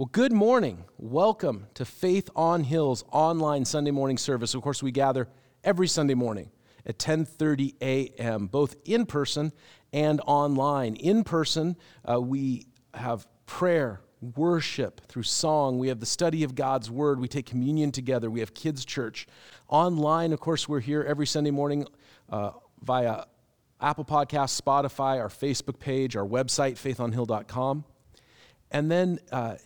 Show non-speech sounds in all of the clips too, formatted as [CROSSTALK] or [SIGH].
Well, good morning. Welcome to Faith on Hills online Sunday morning service. Of course, we gather every Sunday morning at 10:30 a.m., both in person and online. In person, uh, we have prayer, worship through song. We have the study of God's Word. We take communion together. We have kids' church. Online, of course, we're here every Sunday morning uh, via Apple Podcasts, Spotify, our Facebook page, our website, faithonhill.com. And then uh,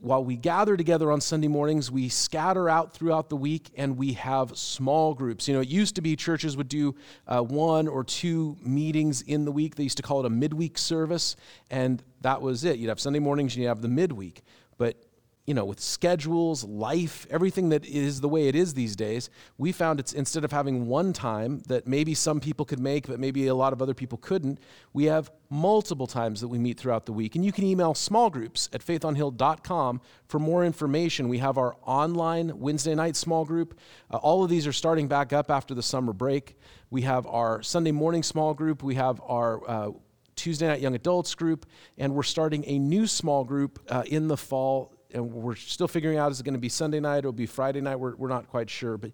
while we gather together on Sunday mornings, we scatter out throughout the week and we have small groups. You know, it used to be churches would do uh, one or two meetings in the week. They used to call it a midweek service, and that was it. You'd have Sunday mornings and you'd have the midweek. You know, with schedules, life, everything that is the way it is these days, we found it's instead of having one time that maybe some people could make, but maybe a lot of other people couldn't, we have multiple times that we meet throughout the week. And you can email small groups at faithonhill.com for more information. We have our online Wednesday night small group. Uh, all of these are starting back up after the summer break. We have our Sunday morning small group. We have our uh, Tuesday night young adults group, and we're starting a new small group uh, in the fall and we're still figuring out is it going to be Sunday night or be Friday night? We're, we're not quite sure, but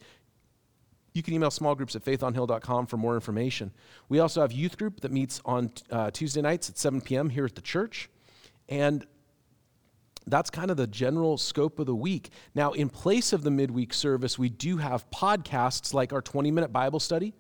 you can email small groups at faithonhill.com for more information. We also have youth group that meets on uh, Tuesday nights at 7 p.m. here at the church, and that's kind of the general scope of the week. Now, in place of the midweek service, we do have podcasts like our 20 minute Bible study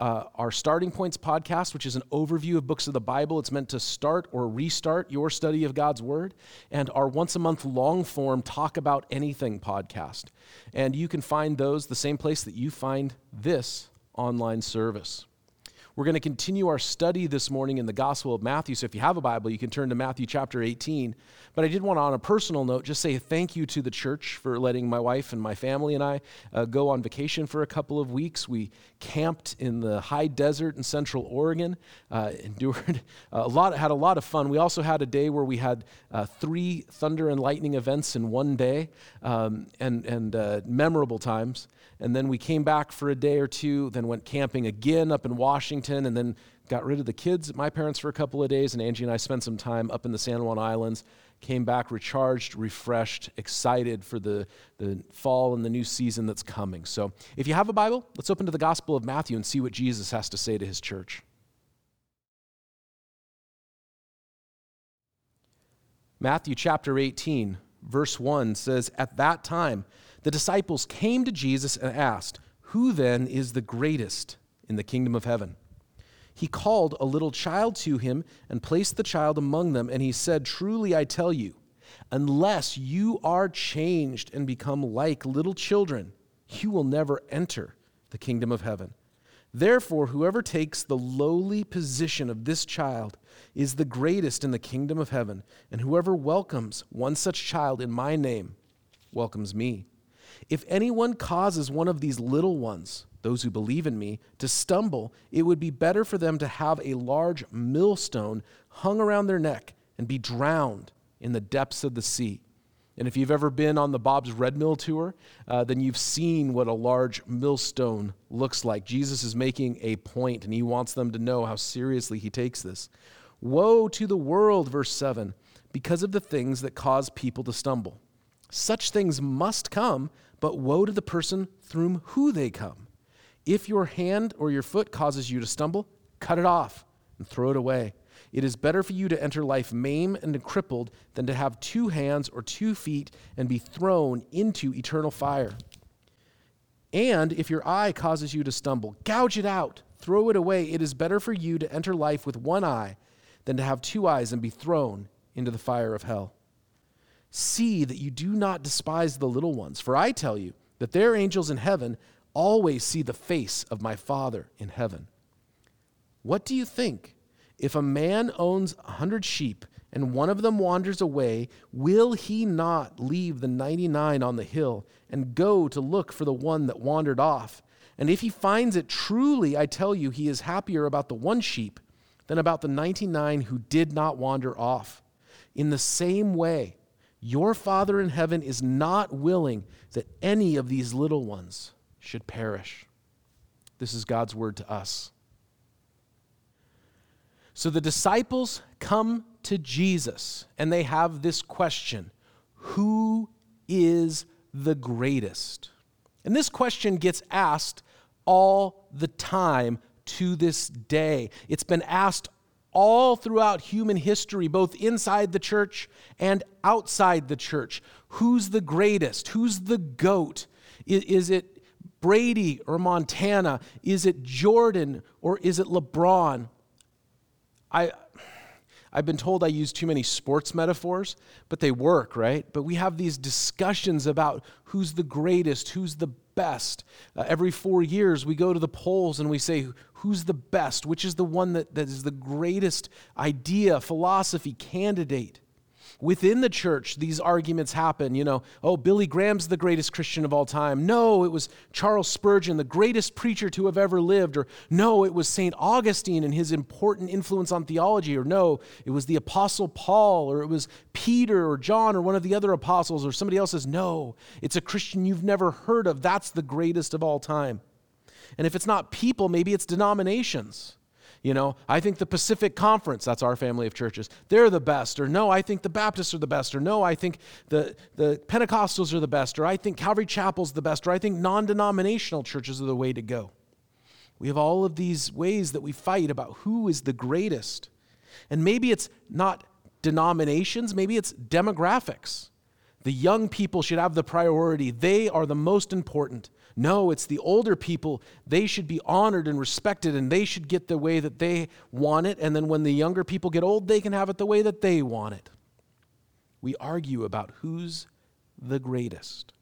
uh, our Starting Points podcast, which is an overview of books of the Bible. It's meant to start or restart your study of God's Word, and our once a month long form Talk About Anything podcast. And you can find those the same place that you find this online service. We're going to continue our study this morning in the Gospel of Matthew. So if you have a Bible, you can turn to Matthew chapter 18. But I did want to, on a personal note, just say thank you to the church for letting my wife and my family and I uh, go on vacation for a couple of weeks. We camped in the high desert in central Oregon, uh, endured [LAUGHS] a lot, had a lot of fun. We also had a day where we had uh, three thunder and lightning events in one day um, and, and uh, memorable times and then we came back for a day or two, then went camping again up in Washington, and then got rid of the kids my parents for a couple of days, and Angie and I spent some time up in the San Juan Islands. Came back recharged, refreshed, excited for the, the fall and the new season that's coming. So, if you have a Bible, let's open to the Gospel of Matthew and see what Jesus has to say to his church. Matthew chapter 18, verse 1 says, At that time, the disciples came to Jesus and asked, Who then is the greatest in the kingdom of heaven? He called a little child to him and placed the child among them, and he said, Truly I tell you, unless you are changed and become like little children, you will never enter the kingdom of heaven. Therefore, whoever takes the lowly position of this child is the greatest in the kingdom of heaven, and whoever welcomes one such child in my name welcomes me. If anyone causes one of these little ones, those who believe in me, to stumble, it would be better for them to have a large millstone hung around their neck and be drowned in the depths of the sea. And if you've ever been on the Bob's Red Mill tour, uh, then you've seen what a large millstone looks like. Jesus is making a point, and he wants them to know how seriously he takes this. Woe to the world, verse 7, because of the things that cause people to stumble. Such things must come, but woe to the person through whom they come. If your hand or your foot causes you to stumble, cut it off and throw it away. It is better for you to enter life maimed and crippled than to have two hands or two feet and be thrown into eternal fire. And if your eye causes you to stumble, gouge it out, throw it away. It is better for you to enter life with one eye than to have two eyes and be thrown into the fire of hell. See that you do not despise the little ones, for I tell you that their angels in heaven always see the face of my Father in heaven. What do you think? If a man owns a hundred sheep and one of them wanders away, will he not leave the 99 on the hill and go to look for the one that wandered off? And if he finds it, truly I tell you, he is happier about the one sheep than about the 99 who did not wander off. In the same way, your Father in heaven is not willing that any of these little ones should perish. This is God's word to us. So the disciples come to Jesus and they have this question Who is the greatest? And this question gets asked all the time to this day. It's been asked all throughout human history, both inside the church and outside the church. Who's the greatest? Who's the GOAT? Is, it Brady or Montana? Is it Jordan or is it LeBron? I, I've been told I use too many sports metaphors, but they work, right? But we have these discussions about who's the greatest, who's the best. Uh, every four years, we go to the polls and we say, who's the best? Which is the one that, that is the greatest idea, philosophy, candidate? Within the church, these arguments happen. You know, oh, Billy Graham's the greatest Christian of all time. No, it was Charles Spurgeon, the greatest preacher to have ever lived. Or no, it was St. Augustine and his important influence on theology. Or no, it was the Apostle Paul. Or it was Peter or John or one of the other apostles. Or somebody else says, no, it's a Christian you've never heard of. That's the greatest of all time. And if it's not people, maybe it's denominations. You know, I think the Pacific Conference, that's our family of churches, they're the best. Or no, I think the Baptists are the best. Or no, I think the, the Pentecostals are the best. Or I think Calvary Chapel's the best. Or I think non denominational churches are the way to go. We have all of these ways that we fight about who is the greatest. And maybe it's not denominations, maybe it's demographics. The young people should have the priority, they are the most important. No, it's the older people. They should be honored and respected, and they should get the way that they want it. And then when the younger people get old, they can have it the way that they want it. We argue about who's the greatest.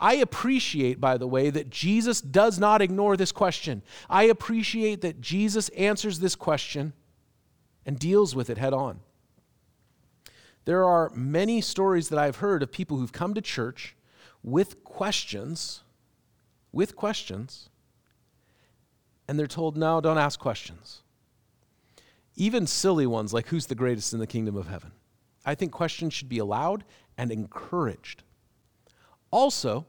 I appreciate, by the way, that Jesus does not ignore this question. I appreciate that Jesus answers this question and deals with it head on. There are many stories that I've heard of people who've come to church with questions with questions, and they're told, no, don't ask questions. Even silly ones like, who's the greatest in the kingdom of heaven? I think questions should be allowed and encouraged. Also,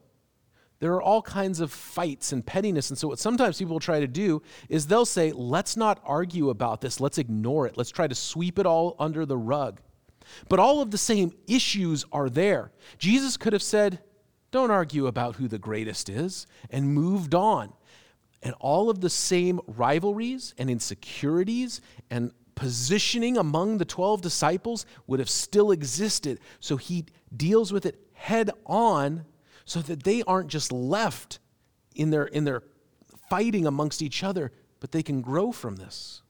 there are all kinds of fights and pettiness. And so, what sometimes people try to do is they'll say, let's not argue about this, let's ignore it, let's try to sweep it all under the rug. But all of the same issues are there. Jesus could have said, don't argue about who the greatest is, and moved on. And all of the same rivalries and insecurities and positioning among the 12 disciples would have still existed. So he deals with it head on so that they aren't just left in their, in their fighting amongst each other, but they can grow from this.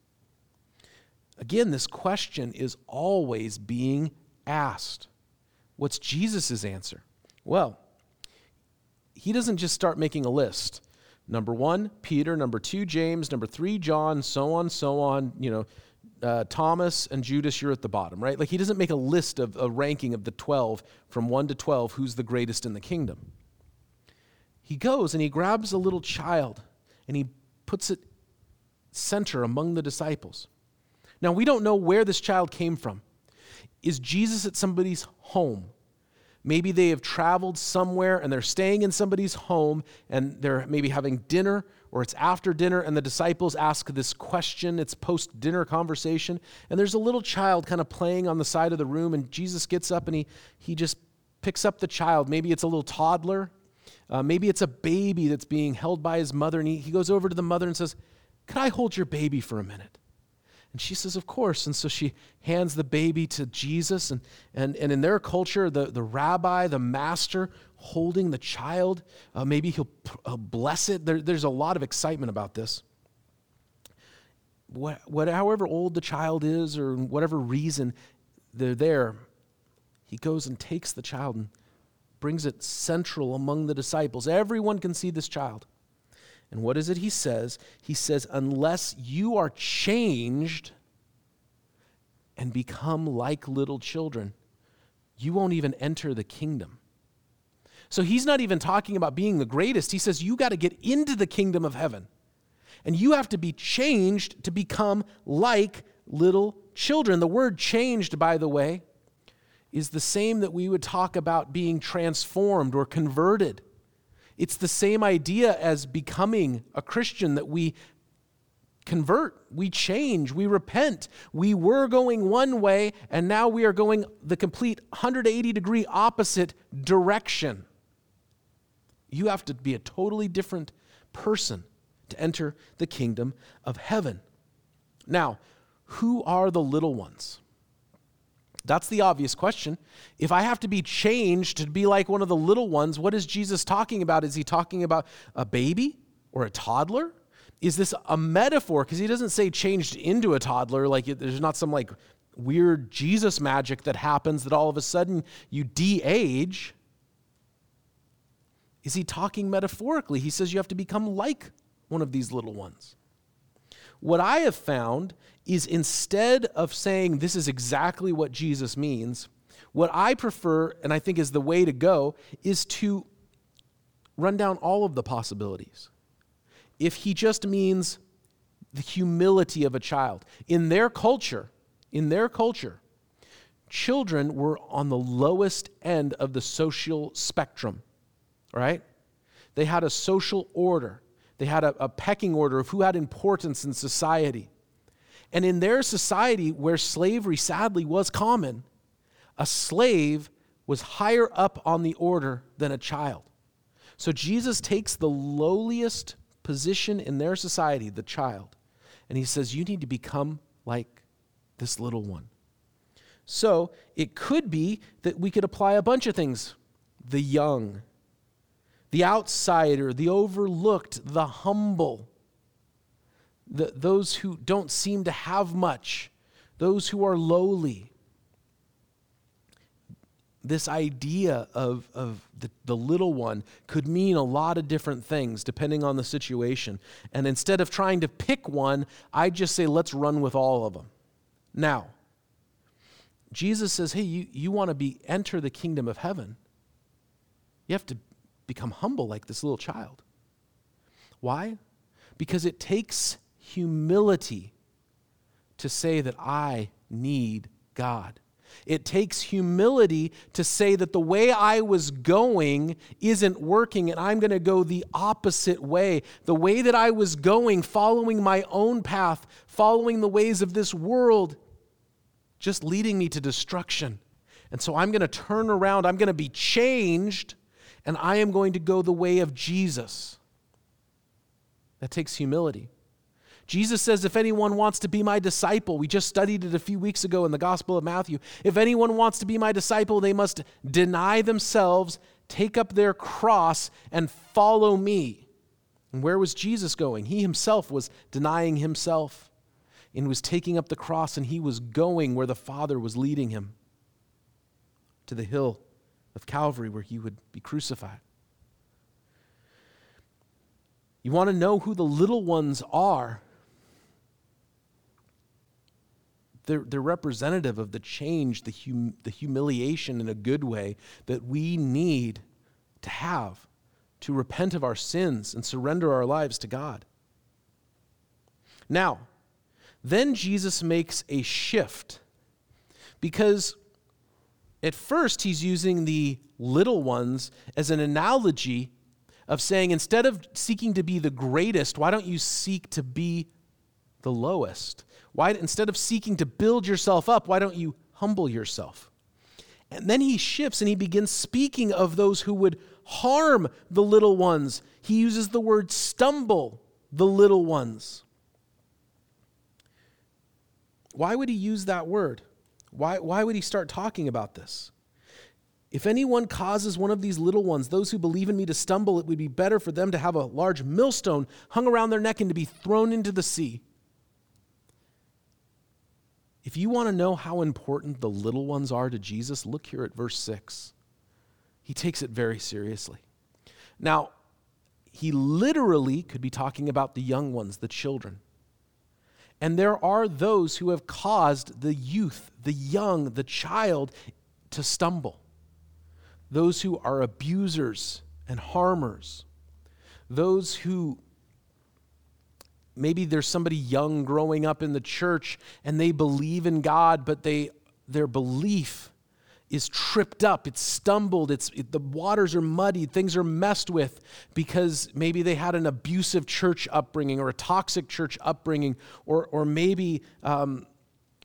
Again, this question is always being asked. What's Jesus' answer? Well, he doesn't just start making a list. Number one, Peter. Number two, James. Number three, John. So on, so on. You know, uh, Thomas and Judas, you're at the bottom, right? Like he doesn't make a list of a ranking of the 12 from 1 to 12, who's the greatest in the kingdom. He goes and he grabs a little child and he puts it center among the disciples. Now, we don't know where this child came from. Is Jesus at somebody's home? Maybe they have traveled somewhere and they're staying in somebody's home and they're maybe having dinner or it's after dinner and the disciples ask this question. It's post dinner conversation. And there's a little child kind of playing on the side of the room and Jesus gets up and he, he just picks up the child. Maybe it's a little toddler. Uh, maybe it's a baby that's being held by his mother and he, he goes over to the mother and says, Could I hold your baby for a minute? And she says, Of course. And so she hands the baby to Jesus. And, and, and in their culture, the, the rabbi, the master, holding the child, uh, maybe he'll, he'll bless it. There, there's a lot of excitement about this. What, what, however old the child is, or whatever reason they're there, he goes and takes the child and brings it central among the disciples. Everyone can see this child. And what is it he says? He says, Unless you are changed and become like little children, you won't even enter the kingdom. So he's not even talking about being the greatest. He says, You got to get into the kingdom of heaven. And you have to be changed to become like little children. The word changed, by the way, is the same that we would talk about being transformed or converted. It's the same idea as becoming a Christian that we convert, we change, we repent. We were going one way, and now we are going the complete 180 degree opposite direction. You have to be a totally different person to enter the kingdom of heaven. Now, who are the little ones? That's the obvious question. If I have to be changed to be like one of the little ones, what is Jesus talking about? Is he talking about a baby or a toddler? Is this a metaphor? Because he doesn't say changed into a toddler, like there's not some like weird Jesus magic that happens that all of a sudden you de age. Is he talking metaphorically? He says you have to become like one of these little ones. What I have found is instead of saying this is exactly what Jesus means, what I prefer, and I think is the way to go, is to run down all of the possibilities. If he just means the humility of a child, in their culture, in their culture, children were on the lowest end of the social spectrum, right? They had a social order, they had a, a pecking order of who had importance in society. And in their society, where slavery sadly was common, a slave was higher up on the order than a child. So Jesus takes the lowliest position in their society, the child, and he says, You need to become like this little one. So it could be that we could apply a bunch of things the young, the outsider, the overlooked, the humble the, those who don't seem to have much, those who are lowly. This idea of, of the, the little one could mean a lot of different things depending on the situation. And instead of trying to pick one, I just say, let's run with all of them. Now, Jesus says, hey, you, you want to be enter the kingdom of heaven. You have to become humble like this little child. Why? Because it takes humility to say that I need God. It takes humility to say that the way I was going isn't working and I'm going to go the opposite way. The way that I was going, following my own path, following the ways of this world, just leading me to destruction. And so I'm going to turn around, I'm going to be changed, and I am going to go the way of Jesus. That takes humility. Jesus says, If anyone wants to be my disciple, we just studied it a few weeks ago in the Gospel of Matthew. If anyone wants to be my disciple, they must deny themselves, take up their cross, and follow me. And where was Jesus going? He himself was denying himself and was taking up the cross, and he was going where the Father was leading him to the hill of Calvary where he would be crucified. You want to know who the little ones are? They're, they're representative of the change, the, hum, the humiliation in a good way that we need to have to repent of our sins and surrender our lives to God. Now, then Jesus makes a shift because at first he's using the little ones as an analogy of saying instead of seeking to be the greatest, why don't you seek to be the lowest? Why, instead of seeking to build yourself up, why don't you humble yourself? And then he shifts and he begins speaking of those who would harm the little ones. He uses the word stumble the little ones. Why would he use that word? Why, why would he start talking about this? If anyone causes one of these little ones, those who believe in me, to stumble, it would be better for them to have a large millstone hung around their neck and to be thrown into the sea. If you want to know how important the little ones are to Jesus, look here at verse 6. He takes it very seriously. Now, he literally could be talking about the young ones, the children. And there are those who have caused the youth, the young, the child to stumble. Those who are abusers and harmers. Those who maybe there's somebody young growing up in the church and they believe in God, but they, their belief is tripped up, it's stumbled, it's, it, the waters are muddied, things are messed with because maybe they had an abusive church upbringing or a toxic church upbringing, or, or maybe um,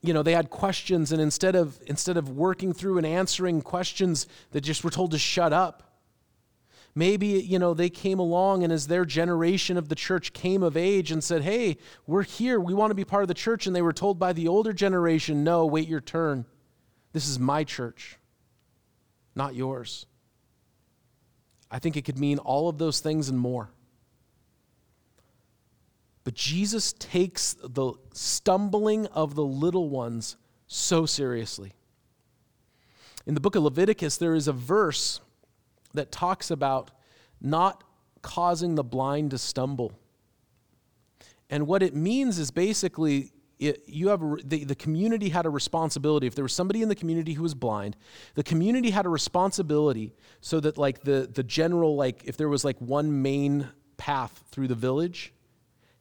you know they had questions and instead of instead of working through and answering questions that just were told to shut up maybe you know they came along and as their generation of the church came of age and said hey we're here. We want to be part of the church. And they were told by the older generation no wait your turn. This is my church not yours. I think it could mean all of those things and more. But Jesus takes the stumbling of the little ones so seriously. In the book of Leviticus, there is a verse that talks about not causing the blind to stumble. And what it means is basically it, you have a, the, the community had a responsibility. If there was somebody in the community who was blind, the community had a responsibility so that like the, the general, like if there was like one main path through the village,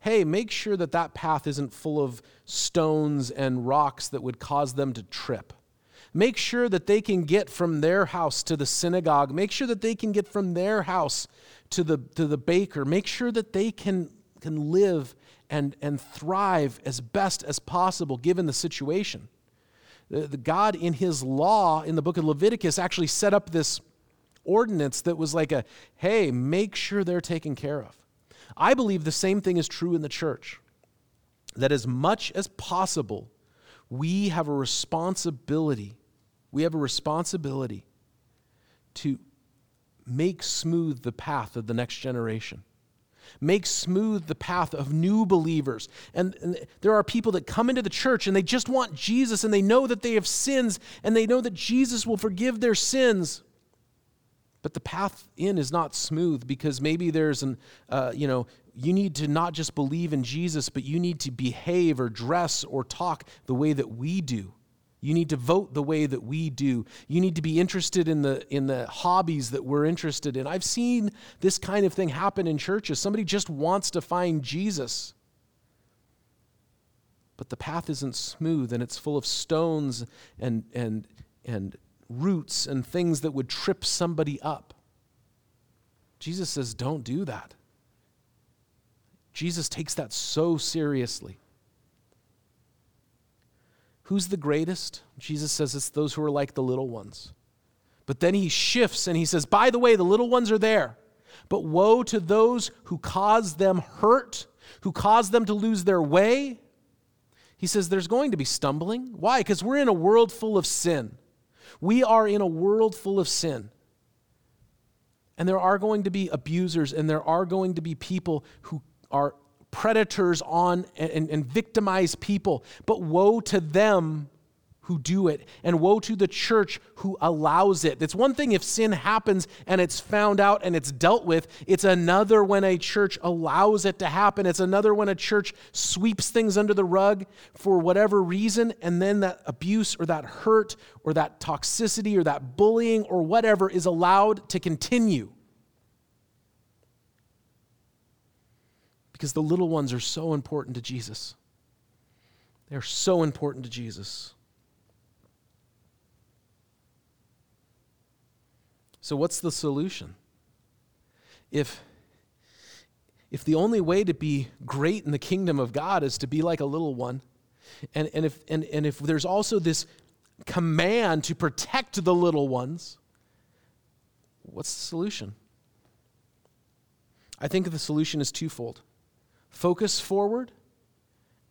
hey, make sure that that path isn't full of stones and rocks that would cause them to trip. Make sure that they can get from their house to the synagogue. Make sure that they can get from their house to the, to the baker. Make sure that they can, can live and, and thrive as best as possible given the situation. The, the God, in his law in the book of Leviticus, actually set up this ordinance that was like a hey, make sure they're taken care of. I believe the same thing is true in the church. That as much as possible, we have a responsibility. We have a responsibility to make smooth the path of the next generation. Make smooth the path of new believers. And, and, there are people that come into the church and they just want Jesus and they know that they have sins and they know that Jesus will forgive their sins. But the path in is not smooth because maybe there's an, uh, you know, you need to not just believe in Jesus, but you need to behave or dress or talk the way that we do. You need to vote the way that we do. You need to be interested in the, in the hobbies that we're interested in. I've seen this kind of thing happen in churches. Somebody just wants to find Jesus, but the path isn't smooth and it's full of stones and, and, and roots and things that would trip somebody up. Jesus says, don't do that. Jesus takes that so seriously. Who's the greatest? Jesus says it's those who are like the little ones. But then he shifts and he says, by the way, the little ones are there. But woe to those who cause them hurt, who cause them to lose their way. He says there's going to be stumbling. Why? Because we're in a world full of sin. We are in a world full of sin. And there are going to be abusers, and there are going to be people who are predators on and, and, victimize people. But woe to them who do it, and woe to the church who allows it. It's one thing if sin happens and it's found out and it's dealt with, it's another when a church allows it to happen. It's another when a church sweeps things under the rug for whatever reason, and then that abuse or that hurt or that toxicity or that bullying or whatever is allowed to continue. Because the little ones are so important to Jesus. They're so important to Jesus. So, what's the solution? If, if the only way to be great in the kingdom of God is to be like a little one, and, and, if, and, and if there's also this command to protect the little ones, what's the solution? I think the solution is twofold focus forward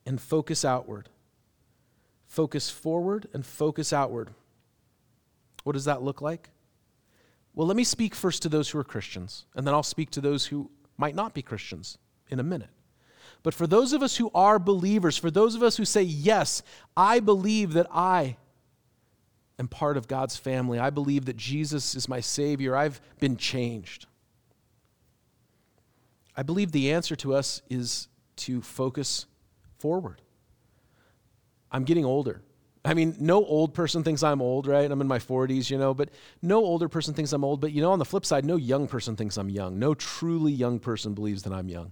and focus outward. Focus forward and focus outward. What does that look like? Well, let me speak first to those who are Christians, and then I'll speak to those who might not be Christians in a minute. But for those of us who are believers, for those of us who say, Yes, I believe that I am part of God's family, I believe that Jesus is my Savior, I've been changed. I believe the answer to us is to focus forward. I'm getting older. I mean, no old person thinks I'm old, right? I'm in my 40s, you know, but no older person thinks I'm old. But, you know, on the flip side, no young person thinks I'm young. No truly young person believes that I'm young.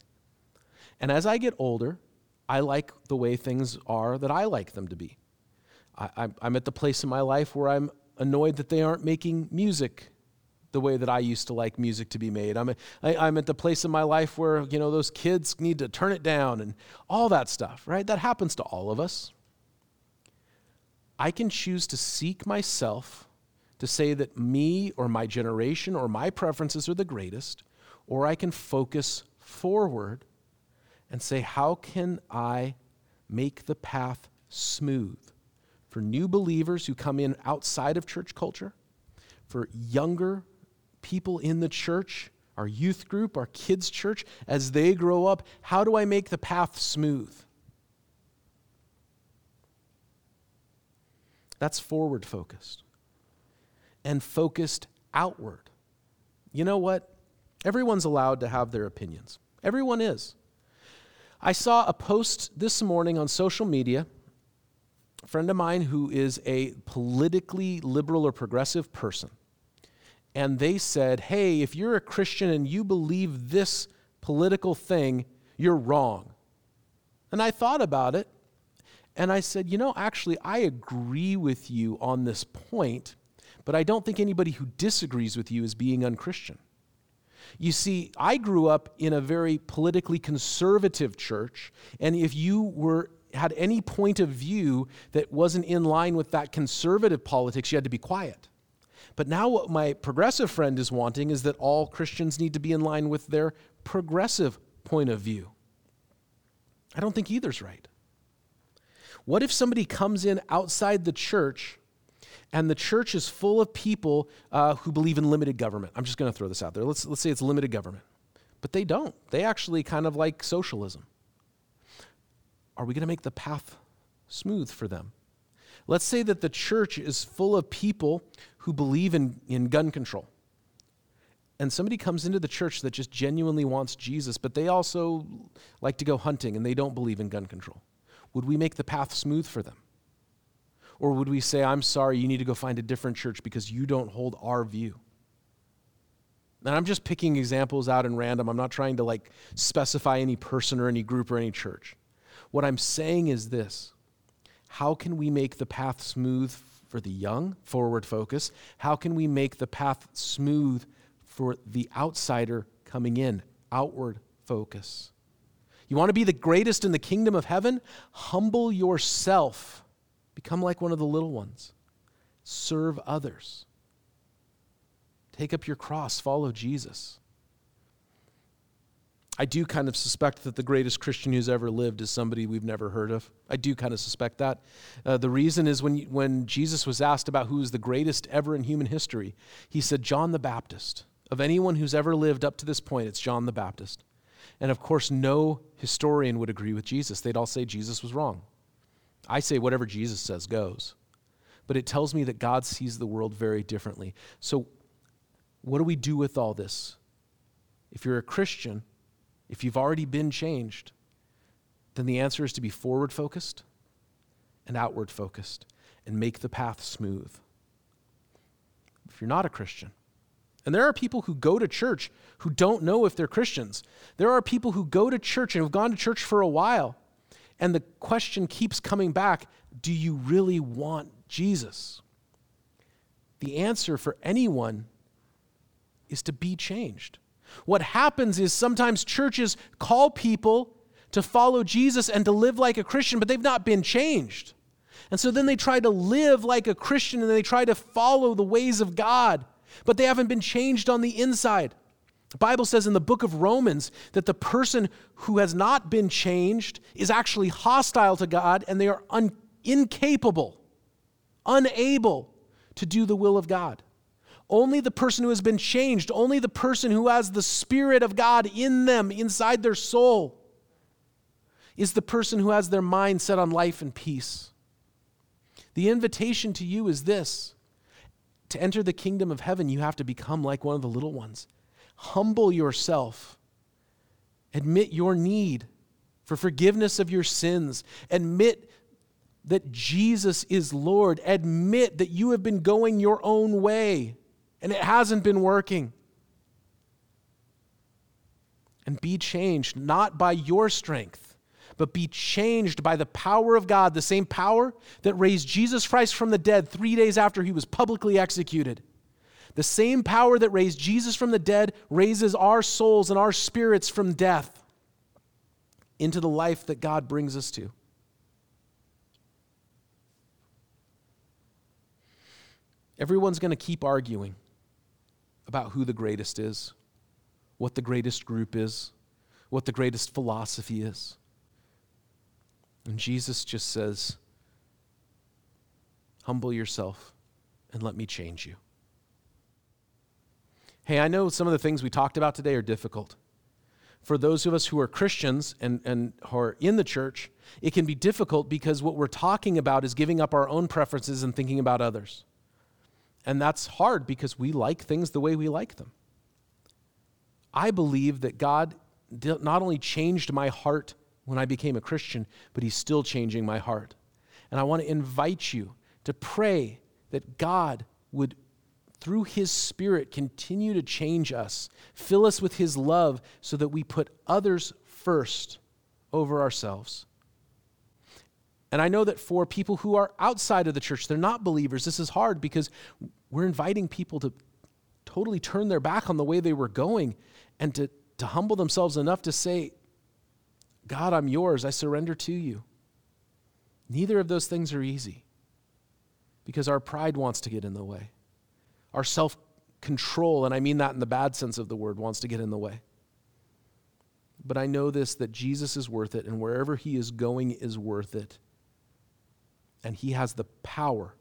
And as I get older, I like the way things are that I like them to be. I, am at the place in my life where I'm annoyed that they aren't making music the way that I used to like music to be made. I'm, a, I, I'm at the place in my life where, you know, those kids need to turn it down and all that stuff, right? That happens to all of us. I can choose to seek myself to say that me or my generation or my preferences are the greatest, or I can focus forward and say, how can I make the path smooth for new believers who come in outside of church culture, for younger people in the church, our youth group, our kids' church, as they grow up? How do I make the path smooth? That's forward focused and focused outward. You know what? Everyone's allowed to have their opinions. Everyone is. I saw a post this morning on social media. A friend of mine who is a politically liberal or progressive person. And they said, hey, if you're a Christian and you believe this political thing, you're wrong. And I thought about it and I said, you know, actually, I agree with you on this point, but I don't think anybody who disagrees with you is being unchristian. You see, I grew up in a very politically conservative church, and if you were had any point of view that wasn't in line with that conservative politics, you had to be quiet. But now, what my progressive friend is wanting is that all Christians need to be in line with their progressive point of view. I don't think either's right. What if somebody comes in outside the church and the church is full of people uh, who believe in limited government? I'm just going to throw this out there. Let's, let's say it's limited government. But they don't. They actually kind of like socialism. Are we going to make the path smooth for them? Let's say that the church is full of people who believe in, in gun control. And somebody comes into the church that just genuinely wants Jesus, but they also like to go hunting and they don't believe in gun control. Would we make the path smooth for them? Or would we say, I'm sorry, you need to go find a different church because you don't hold our view? And I'm just picking examples out in random. I'm not trying to like specify any person or any group or any church. What I'm saying is this How can we make the path smooth for the young, forward focus? How can we make the path smooth for the outsider coming in, outward focus? You want to be the greatest in the kingdom of heaven? Humble yourself. Become like one of the little ones. Serve others. Take up your cross. Follow Jesus. I do kind of suspect that the greatest Christian who's ever lived is somebody we've never heard of. I do kind of suspect that. Uh, the reason is when, when Jesus was asked about who is the greatest ever in human history, he said, John the Baptist. Of anyone who's ever lived up to this point, it's John the Baptist. And of course, no historian would agree with Jesus. They'd all say Jesus was wrong. I say whatever Jesus says goes. But it tells me that God sees the world very differently. So, what do we do with all this? If you're a Christian, if you've already been changed, then the answer is to be forward focused and outward focused and make the path smooth. If you're not a Christian, and there are people who go to church who don't know if they're Christians. There are people who go to church and have gone to church for a while, and the question keeps coming back do you really want Jesus? The answer for anyone is to be changed. What happens is sometimes churches call people to follow Jesus and to live like a Christian, but they've not been changed. And so then they try to live like a Christian and they try to follow the ways of God but they haven't been changed on the inside. The Bible says in the book of Romans that the person who has not been changed is actually hostile to God and they are un- incapable, unable to do the will of God. Only the person who has been changed, only the person who has the Spirit of God in them, inside their soul, is the person who has their mind set on life and peace. The invitation to you is this to enter the kingdom of heaven, you have to become like one of the little ones. Humble yourself. Admit your need for forgiveness of your sins. Admit that Jesus is Lord. Admit that you have been going your own way and it hasn't been working. And be changed not by your strength, but be changed by the power of God, the same power that raised Jesus Christ from the dead three days after he was publicly executed. The same power that raised Jesus from the dead raises our souls and our spirits from death into the life that God brings us to. Everyone's going to keep arguing about who the greatest is, what the greatest group is, what the greatest philosophy is. And Jesus just says, Humble yourself and let me change you. Hey, I know some of the things we talked about today are difficult. For those of us who are Christians and, and who are in the church, it can be difficult because what we're talking about is giving up our own preferences and thinking about others. And that's hard because we like things the way we like them. I believe that God not only changed my heart when I became a Christian, but He's still changing my heart. And I want to invite you to pray that God would through His Spirit, continue to change us. Fill us with His love so that we put others first over ourselves. And I know that for people who are outside of the church, they're not believers, this is hard because we're inviting people to totally turn their back on the way they were going and to, to humble themselves enough to say, God, I'm yours. I surrender to you. Neither of those things are easy because our pride wants to get in the way. Our self control, and I mean that in the bad sense of the word, wants to get in the way. But I know this that Jesus is worth it, and wherever he is going is worth it. And he has the power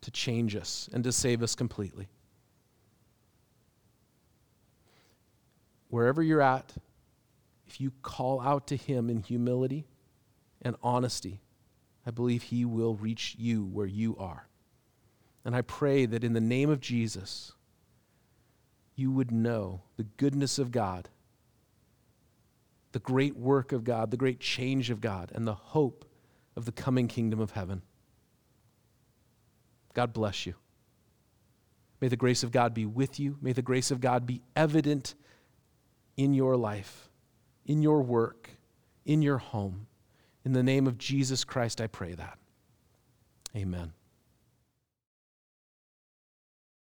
to change us and to save us completely. Wherever you're at, if you call out to him in humility and honesty, I believe he will reach you where you are. And I pray that in the name of Jesus, you would know the goodness of God, the great work of God, the great change of God, and the hope of the coming kingdom of heaven. God bless you. May the grace of God be with you. May the grace of God be evident in your life, in your work, in your home. In the name of Jesus Christ, I pray that. Amen.